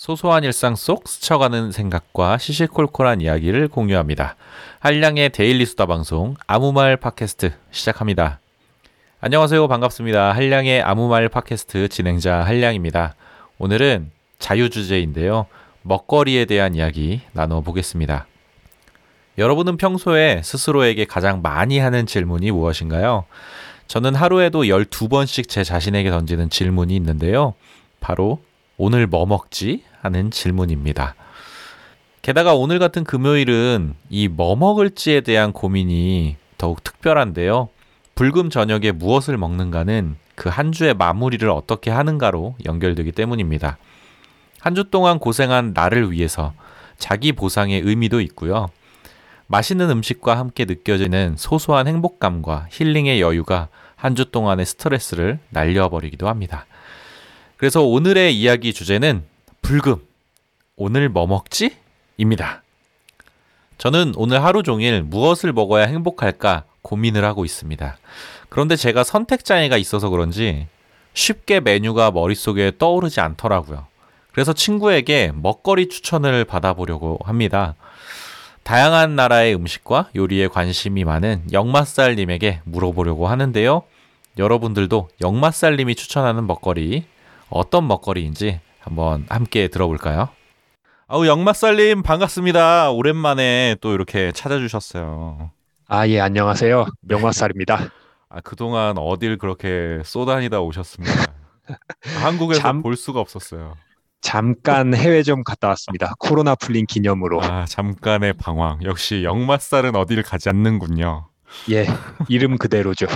소소한 일상 속 스쳐가는 생각과 시시콜콜한 이야기를 공유합니다. 한량의 데일리 수다 방송 아무 말 팟캐스트 시작합니다. 안녕하세요. 반갑습니다. 한량의 아무 말 팟캐스트 진행자 한량입니다. 오늘은 자유 주제인데요. 먹거리에 대한 이야기 나눠보겠습니다. 여러분은 평소에 스스로에게 가장 많이 하는 질문이 무엇인가요? 저는 하루에도 12번씩 제 자신에게 던지는 질문이 있는데요. 바로 오늘 뭐 먹지? 하는 질문입니다. 게다가 오늘 같은 금요일은 이 뭐 먹을지에 대한 고민이 더욱 특별한데요. 불금 저녁에 무엇을 먹는가는 그 한 주의 마무리를 어떻게 하는가로 연결되기 때문입니다. 한 주 동안 고생한 나를 위해서 자기 보상의 의미도 있고요. 맛있는 음식과 함께 느껴지는 소소한 행복감과 힐링의 여유가 한 주 동안의 스트레스를 날려버리기도 합니다. 그래서 오늘의 이야기 주제는 불금. 오늘 뭐 먹지? 입니다. 저는 오늘 하루 종일 무엇을 먹어야 행복할까 고민을 하고 있습니다. 그런데 제가 선택장애가 있어서 그런지 쉽게 메뉴가 머릿속에 떠오르지 않더라고요. 그래서 친구에게 먹거리 추천을 받아보려고 합니다. 다양한 나라의 음식과 요리에 관심이 많은 영맛살님에게 물어보려고 하는데요. 여러분들도 영맛살님이 추천하는 먹거리 어떤 먹거리인지 한번 함께 들어볼까요? 아우 영맛살님 반갑습니다. 오랜만에 또 이렇게 찾아주셨어요. 아, 예, 안녕하세요. 명화살입니다. 아 그동안 어딜 그렇게 쏘다니다 오셨습니까? 한국에서 잠- 볼 수가 없었어요. 잠깐 해외 좀 갔다 왔습니다. 코로나 풀린 기념으로. 아 잠깐의 방황. 역시 영맛살은 어딜 가지 않는군요. 예, 이름 그대로죠.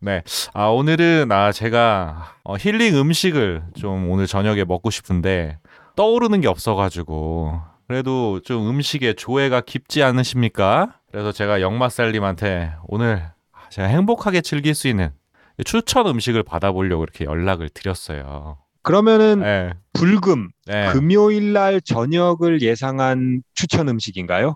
네. 아, 오늘은, 아, 제가, 어, 힐링 음식을 좀 오늘 저녁에 먹고 싶은데, 떠오르는 게 없어가지고, 그래도 좀 음식에 조예가 깊지 않으십니까? 그래서 제가 영맛살님한테 오늘 제가 행복하게 즐길 수 있는 추천 음식을 받아보려고 이렇게 연락을 드렸어요. 그러면은 네. 불금 네. 금요일 날 저녁을 예상한 추천 음식인가요?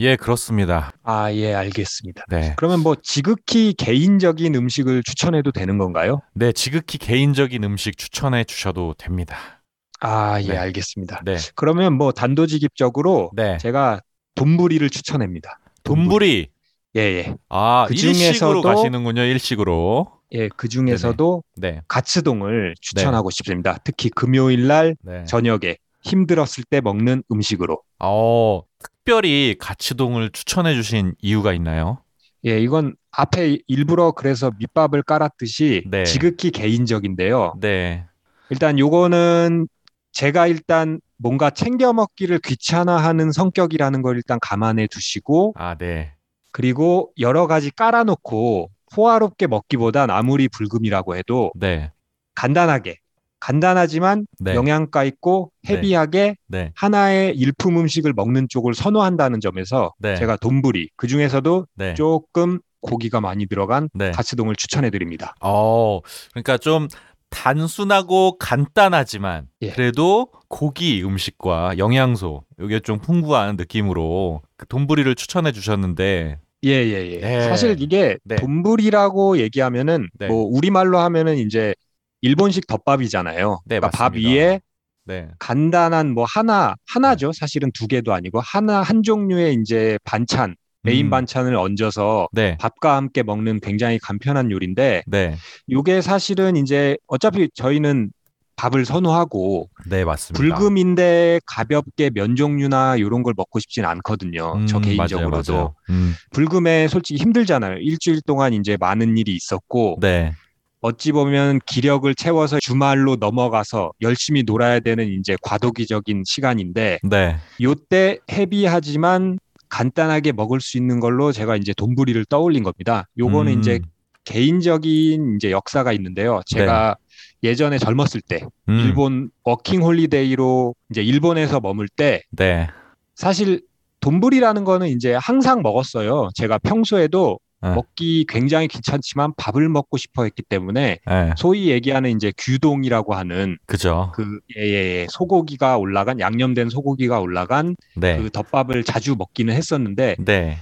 예, 그렇습니다. 아, 예, 알겠습니다. 네. 그러면 뭐 지극히 개인적인 음식을 추천해도 되는 건가요? 네, 지극히 개인적인 음식 추천해 주셔도 됩니다. 아, 예, 네. 알겠습니다. 네. 그러면 뭐 단도직입적으로 네. 제가 돈부리를 추천합니다. 돈부리. 예, 예. 아, 그 일식으로 가시는군요, 일식으로. 예, 그 중에서도 네. 가츠동을 추천하고 싶습니다. 특히 금요일 날 네. 저녁에 힘들었을 때 먹는 음식으로. 어, 특별히 가치동을 추천해 주신 이유가 있나요? 예, 이건 앞에 일부러 그래서 밑밥을 깔았듯이 네. 지극히 개인적인데요. 네. 일단 요거는 제가 일단 뭔가 챙겨 먹기를 귀찮아하는 성격이라는 걸 일단 감안해 두시고 아, 네. 그리고 여러 가지 깔아놓고 호화롭게 먹기보단 아무리 불금이라고 해도 네. 간단하게 간단하지만 네. 영양가 있고 네. 헤비하게 네. 하나의 일품 음식을 먹는 쪽을 선호한다는 점에서 네. 제가 돈부리 그 중에서도 네. 조금 고기가 많이 들어간 네. 가츠동을 추천해 드립니다. 어, 그러니까 좀 단순하고 간단하지만 예. 그래도 고기 음식과 영양소 이게 좀 풍부한 느낌으로 그 돈부리를 추천해 주셨는데 예예예. 네. 사실 이게 네. 돈부리라고 얘기하면은 네. 뭐 우리말로 하면은 이제 일본식 덮밥이잖아요. 네, 그러니까 밥 맞습니다. 위에 네. 간단한 뭐 하나 하나죠. 사실은 두 개도 아니고 하나 한 종류의 이제 반찬 메인 음. 반찬을 얹어서 네. 밥과 함께 먹는 굉장히 간편한 요리인데 네. 이게 사실은 이제 어차피 저희는 밥을 선호하고 네, 맞습니다. 불금인데 가볍게 면 종류나 이런 걸 먹고 싶진 않거든요. 저 음, 개인적으로도 맞아요, 맞아요. 음. 불금에 솔직히 힘들잖아요. 일주일 동안 이제 많은 일이 있었고 네. 어찌 보면 기력을 채워서 주말로 넘어가서 열심히 놀아야 되는 이제 과도기적인 시간인데 네. 요때 heavy하지만 간단하게 먹을 수 있는 걸로 제가 이제 돈부리를 떠올린 겁니다. 요거는 음. 이제 개인적인 이제 역사가 있는데요. 제가 예전에 젊었을 때 음. 일본 워킹 홀리데이로 이제 일본에서 머물 때 네. 사실 돈부리라는 거는 이제 항상 먹었어요. 제가 평소에도 네. 먹기 굉장히 귀찮지만 밥을 먹고 싶어 했기 때문에 네. 소위 얘기하는 이제 규동이라고 하는 그죠. 그 예, 예, 예, 소고기가 올라간 양념된 소고기가 올라간 네. 그 덮밥을 자주 먹기는 했었는데 네.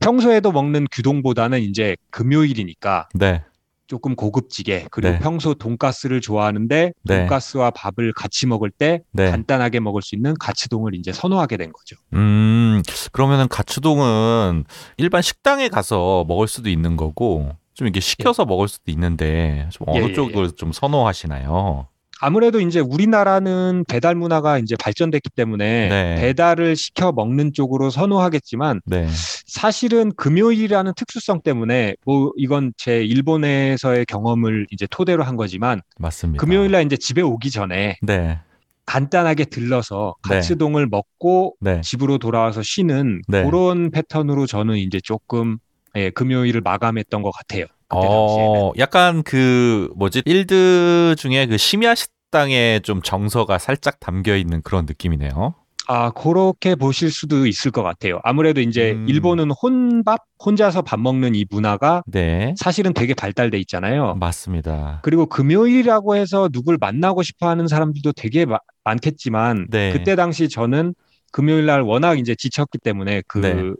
평소에도 먹는 규동보다는 이제 금요일이니까 네. 조금 고급지게 그리고 네. 평소 돈가스를 좋아하는데 네. 돈가스와 밥을 같이 먹을 때 네. 간단하게 먹을 수 있는 가츠동을 이제 선호하게 된 거죠. 음, 그러면은 가츠동은 일반 식당에 가서 먹을 수도 있는 거고, 좀 이게 시켜서 먹을 수도 있는데, 좀 어느 예, 예, 쪽을 좀 선호하시나요? 아무래도 이제 우리나라는 배달 문화가 이제 발전됐기 때문에 네. 배달을 시켜 먹는 쪽으로 선호하겠지만 네. 사실은 금요일이라는 특수성 때문에 뭐 이건 제 일본에서의 경험을 이제 토대로 한 거지만 맞습니다. 금요일 날 이제 집에 오기 전에 네. 간단하게 들러서 네. 가츠동을 먹고 네. 집으로 돌아와서 쉬는 네. 그런 패턴으로 저는 이제 조금 예, 금요일을 마감했던 것 같아요. 어, 약간 그 뭐지? 일드 중에 그 심야 식당에 좀 정서가 살짝 담겨 있는 그런 느낌이네요. 아, 그렇게 보실 수도 있을 것 같아요. 아무래도 이제 음. 일본은 혼밥, 혼자서 밥 먹는 이 문화가 네. 사실은 되게 발달돼 있잖아요. 맞습니다. 그리고 금요일이라고 해서 누굴 만나고 싶어 하는 사람들도 되게 마- 많겠지만 네. 그때 당시 저는 금요일 날 워낙 이제 지쳤기 때문에 그 네.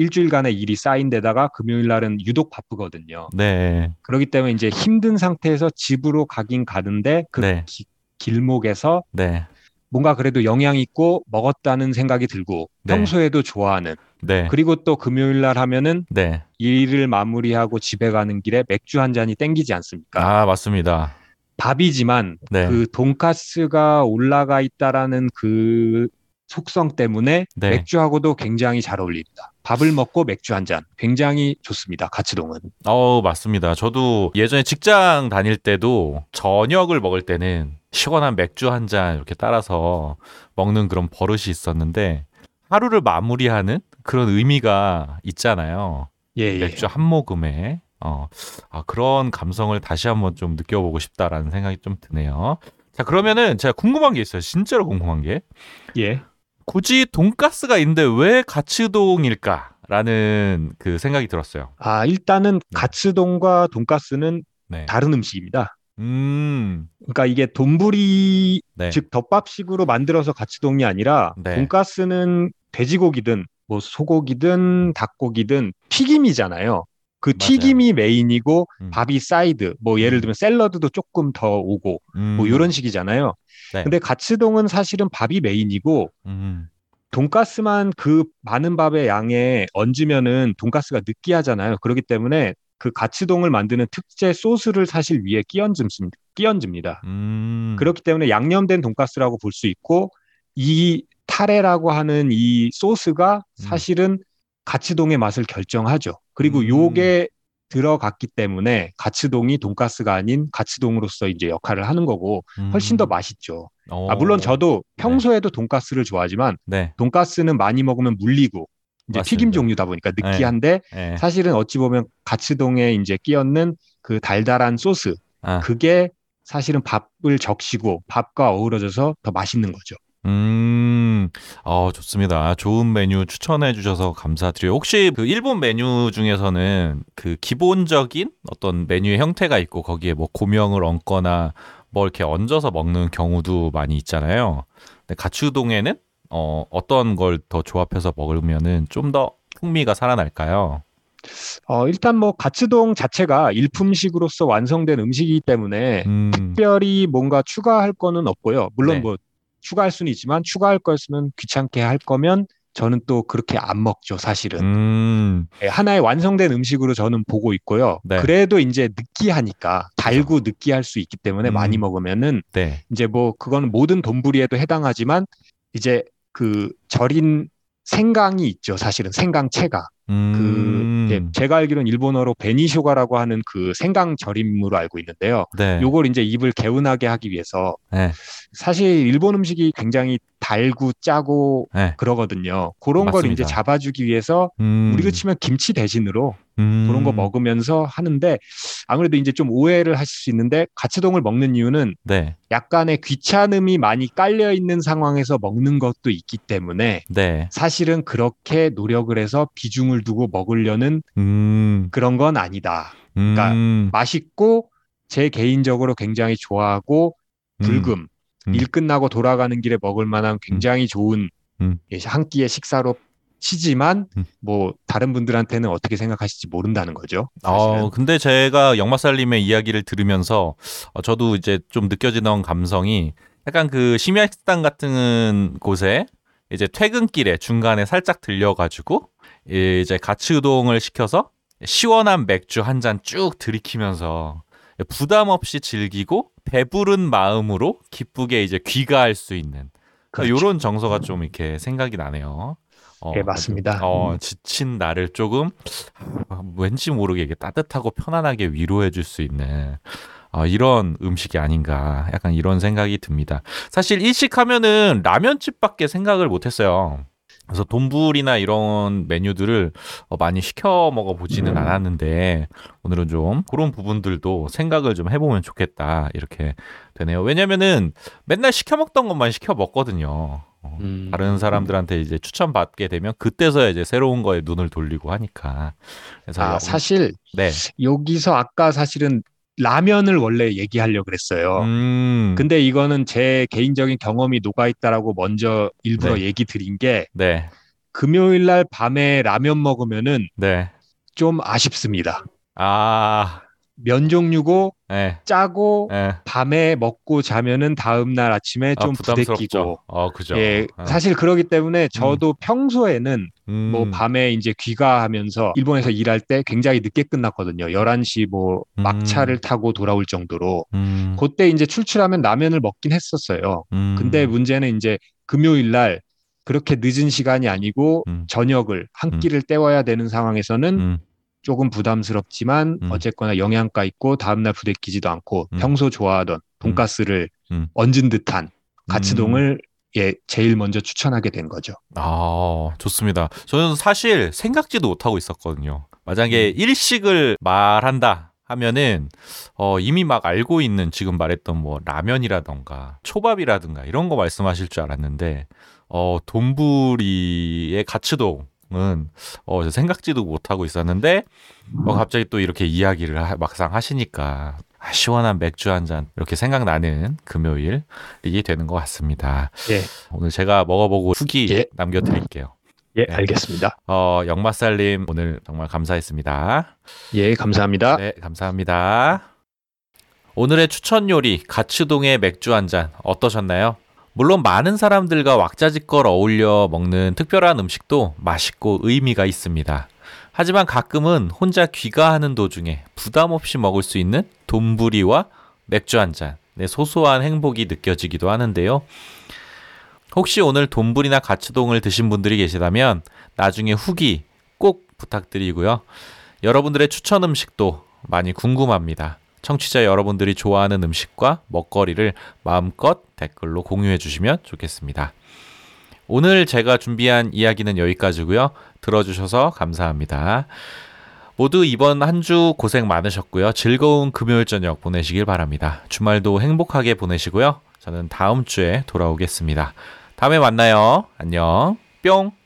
일주일간의 일이 쌓인 데다가 금요일 날은 유독 바쁘거든요. 네. 그렇기 때문에 이제 힘든 상태에서 집으로 가긴 가는데 그 네. 기- 길목에서 네. 뭔가 그래도 영양 있고 먹었다는 생각이 들고 네. 평소에도 좋아하는 네. 그리고 또 금요일 날 하면은 네. 일을 마무리하고 집에 가는 길에 맥주 한 잔이 땡기지 않습니까? 아, 맞습니다. 밥이지만 네. 그 돈가스가 올라가 있다라는 그 속성 때문에 네. 맥주하고도 굉장히 잘 어울립니다. 밥을 먹고 맥주 한 잔 굉장히 좋습니다. 가츠동은. 어, 맞습니다. 저도 예전에 직장 다닐 때도 저녁을 먹을 때는 시원한 맥주 한 잔 이렇게 따라서 먹는 그런 버릇이 있었는데 하루를 마무리하는 그런 의미가 있잖아요. 예, 예. 맥주 한 모금에. 어, 아, 그런 감성을 다시 한번 좀 느껴보고 싶다라는 생각이 좀 드네요. 자, 그러면은 제가 궁금한 게 있어요. 진짜로 궁금한 게. 예. 굳이 돈가스가 있는데 왜 가츠동일까 라는 그 생각이 들었어요. 아, 일단은 가츠동과 돈가스는 네. 다른 음식입니다. 음, 그러니까 이게 돈부리 네. 즉 덮밥식으로 만들어서 가츠동이 아니라 네. 돈가스는 돼지고기든 뭐 소고기든 닭고기든 튀김이잖아요. 그 맞아요. 튀김이 메인이고 음. 밥이 사이드. 뭐 예를 음. 들면 샐러드도 조금 더 오고 음, 뭐 이런 식이잖아요. 네. 근데 가츠동은 사실은 밥이 메인이고 음, 돈가스만 그 많은 밥의 양에 얹으면은 돈가스가 느끼하잖아요. 그렇기 때문에 그 가츠동을 만드는 특제 소스를 사실 위에 끼얹습니다. 끼얹습니다. 음. 그렇기 때문에 양념된 돈가스라고 볼 수 있고 이 タレ라고 하는 이 소스가 사실은 가츠동의 맛을 결정하죠. 그리고 음. 요게 들어갔기 때문에 가츠동이 돈가스가 아닌 가츠동으로서 이제 역할을 하는 거고 훨씬 더 음. 맛있죠. 어, 아, 물론 저도 평소에도 돈가스를 좋아하지만 네. 돈가스는 많이 먹으면 물리고 이제 튀김 맞습니다. 종류다 보니까 느끼한데 네. 사실은 어찌 보면 가츠동에 이제 끼얹는 그 달달한 소스 아, 그게 사실은 밥을 적시고 밥과 어우러져서 더 맛있는 거죠. 음, 어, 좋습니다. 좋은 메뉴 추천해 주셔서 감사드려요. 혹시 그 일본 메뉴 중에서는 그 기본적인 어떤 메뉴의 형태가 있고 거기에 뭐 고명을 얹거나 뭐 이렇게 얹어서 먹는 경우도 많이 있잖아요. 근데 가츠동에는 어, 어떤 걸 더 조합해서 먹으면은 좀 더 풍미가 살아날까요? 어, 일단 뭐 가츠동 자체가 일품식으로서 완성된 음식이기 때문에 음, 특별히 뭔가 추가할 거는 없고요. 물론 네. 뭐 추가할 수는 있지만 추가할 거였으면 귀찮게 할 거면 저는 또 그렇게 안 먹죠, 사실은. 음, 예, 하나의 완성된 음식으로 저는 보고 있고요. 네. 그래도 이제 느끼하니까 달고 느끼할 수 있기 때문에 음. 많이 먹으면은 네. 이제 뭐 그거는 모든 돈부리에도 해당하지만 이제 그 절인 생강이 있죠. 사실은 생강채가 그 음, 예, 제가 알기로는 일본어로 베니쇼가라고 하는 그 생강 절임으로 알고 있는데요. 네. 요걸 이제 입을 개운하게 하기 위해서 네. 사실 일본 음식이 굉장히 달고 짜고 네. 그러거든요. 그런 걸 맞습니다. 이제 잡아주기 위해서 음, 우리가 치면 김치 대신으로 음, 그런 거 먹으면서 하는데 아무래도 이제 좀 오해를 하실 수 있는데 가츠동을 먹는 이유는 네. 약간의 귀찮음이 많이 깔려 있는 상황에서 먹는 것도 있기 때문에 네. 사실은 그렇게 노력을 해서 비중을 두고 먹으려는 음, 그런 건 아니다. 그러니까 맛있고 제 개인적으로 굉장히 좋아하고 불금 음. 일 끝나고 돌아가는 길에 먹을 만한 굉장히 좋은 음. 예, 한 끼의 식사로 치지만 음. 뭐 다른 분들한테는 어떻게 생각하실지 모른다는 거죠. 사실은. 어, 근데 제가 영마살님의 이야기를 들으면서 어, 저도 이제 좀 느껴지는 감성이 약간 그 심야 식당 같은 곳에 이제 퇴근길에 중간에 살짝 들려가지고 이제 가츠 우동을 시켜서 시원한 맥주 한 잔 쭉 들이키면서 부담 없이 즐기고 배부른 마음으로 기쁘게 이제 귀가할 수 있는 그렇죠. 이런 정서가 좀 이렇게 생각이 나네요. 어, 예, 맞습니다. 어, 지친 나를 조금 아, 왠지 모르게 이게 따뜻하고 편안하게 위로해 줄 수 있는 어, 이런 음식이 아닌가 약간 이런 생각이 듭니다. 사실 일식하면은 라면집밖에 생각을 못했어요. 그래서 돈불이나 이런 메뉴들을 어, 많이 시켜 먹어 보지는 않았는데 오늘은 좀 그런 부분들도 생각을 좀 해보면 좋겠다 이렇게 되네요. 왜냐면은 맨날 시켜 먹던 것만 시켜 먹거든요. 어, 음. 다른 사람들한테 이제 추천받게 되면 그때서야 이제 새로운 거에 눈을 돌리고 하니까. 그래서 아, 여- 사실 네. 여기서 아까 사실은 라면을 원래 얘기하려고 그랬어요. 음. 근데 이거는 제 개인적인 경험이 녹아 있다라고 먼저 일부러 네. 얘기 드린 게 네. 금요일 날 밤에 라면 먹으면은 네. 좀 아쉽습니다. 아. 면 종류고 네. 짜고 네. 밤에 먹고 자면은 다음 날 아침에 아, 좀 부담스럽죠. 부대끼고 어, 그죠. 예, 어. 사실 그러기 때문에 저도 평소에는 음. 뭐 밤에 이제 귀가하면서 일본에서 일할 때 굉장히 늦게 끝났거든요. 11시 뭐 음. 막차를 타고 돌아올 정도로. 음. 그때 이제 출출하면 라면을 먹긴 했었어요. 음. 근데 문제는 이제 금요일 날 그렇게 늦은 시간이 아니고 음. 저녁을 한 끼를 때워야 되는 상황에서는 음. 조금 부담스럽지만 음. 어쨌거나 영양가 있고 다음날 부대끼지도 않고 음. 평소 좋아하던 돈가스를 음. 얹은 듯한 가츠동을 예, 제일 먼저 추천하게 된 거죠. 아, 좋습니다. 저는 사실 생각지도 못하고 있었거든요. 만약에 음. 일식을 말한다 하면은 어, 이미 막 알고 있는 지금 말했던 뭐 라면이라던가 초밥이라든가 이런 거 말씀하실 줄 알았는데 어, 돈부리의 가츠동 은 어, 저 생각지도 못하고 있었는데 어, 갑자기 또 이렇게 이야기를 하- 막상 하시니까 아, 시원한 맥주 한 잔 이렇게 생각나는 금요일이 되는 것 같습니다. 예, 오늘 제가 먹어보고 후기 예. 남겨드릴게요. 예, 네. 알겠습니다. 어, 영마살님 오늘 정말 감사했습니다. 예, 감사합니다. 네, 감사합니다. 오늘의 추천 요리 가츠동의 맥주 한 잔 어떠셨나요? 물론 많은 사람들과 왁자지껄 어울려 먹는 특별한 음식도 맛있고 의미가 있습니다. 하지만 가끔은 혼자 귀가하는 도중에 부담 없이 먹을 수 있는 돈부리와 맥주 한 잔, 네, 소소한 행복이 느껴지기도 하는데요. 혹시 오늘 돈부리나 가츠동을 드신 분들이 계시다면 나중에 후기 꼭 부탁드리고요. 여러분들의 추천 음식도 많이 궁금합니다. 청취자 여러분들이 좋아하는 음식과 먹거리를 마음껏 댓글로 공유해 주시면 좋겠습니다. 오늘 제가 준비한 이야기는 여기까지고요. 들어주셔서 감사합니다. 모두 이번 한 주 고생 많으셨고요. 즐거운 금요일 저녁 보내시길 바랍니다. 주말도 행복하게 보내시고요. 저는 다음 주에 돌아오겠습니다. 다음에 만나요. 안녕. 뿅.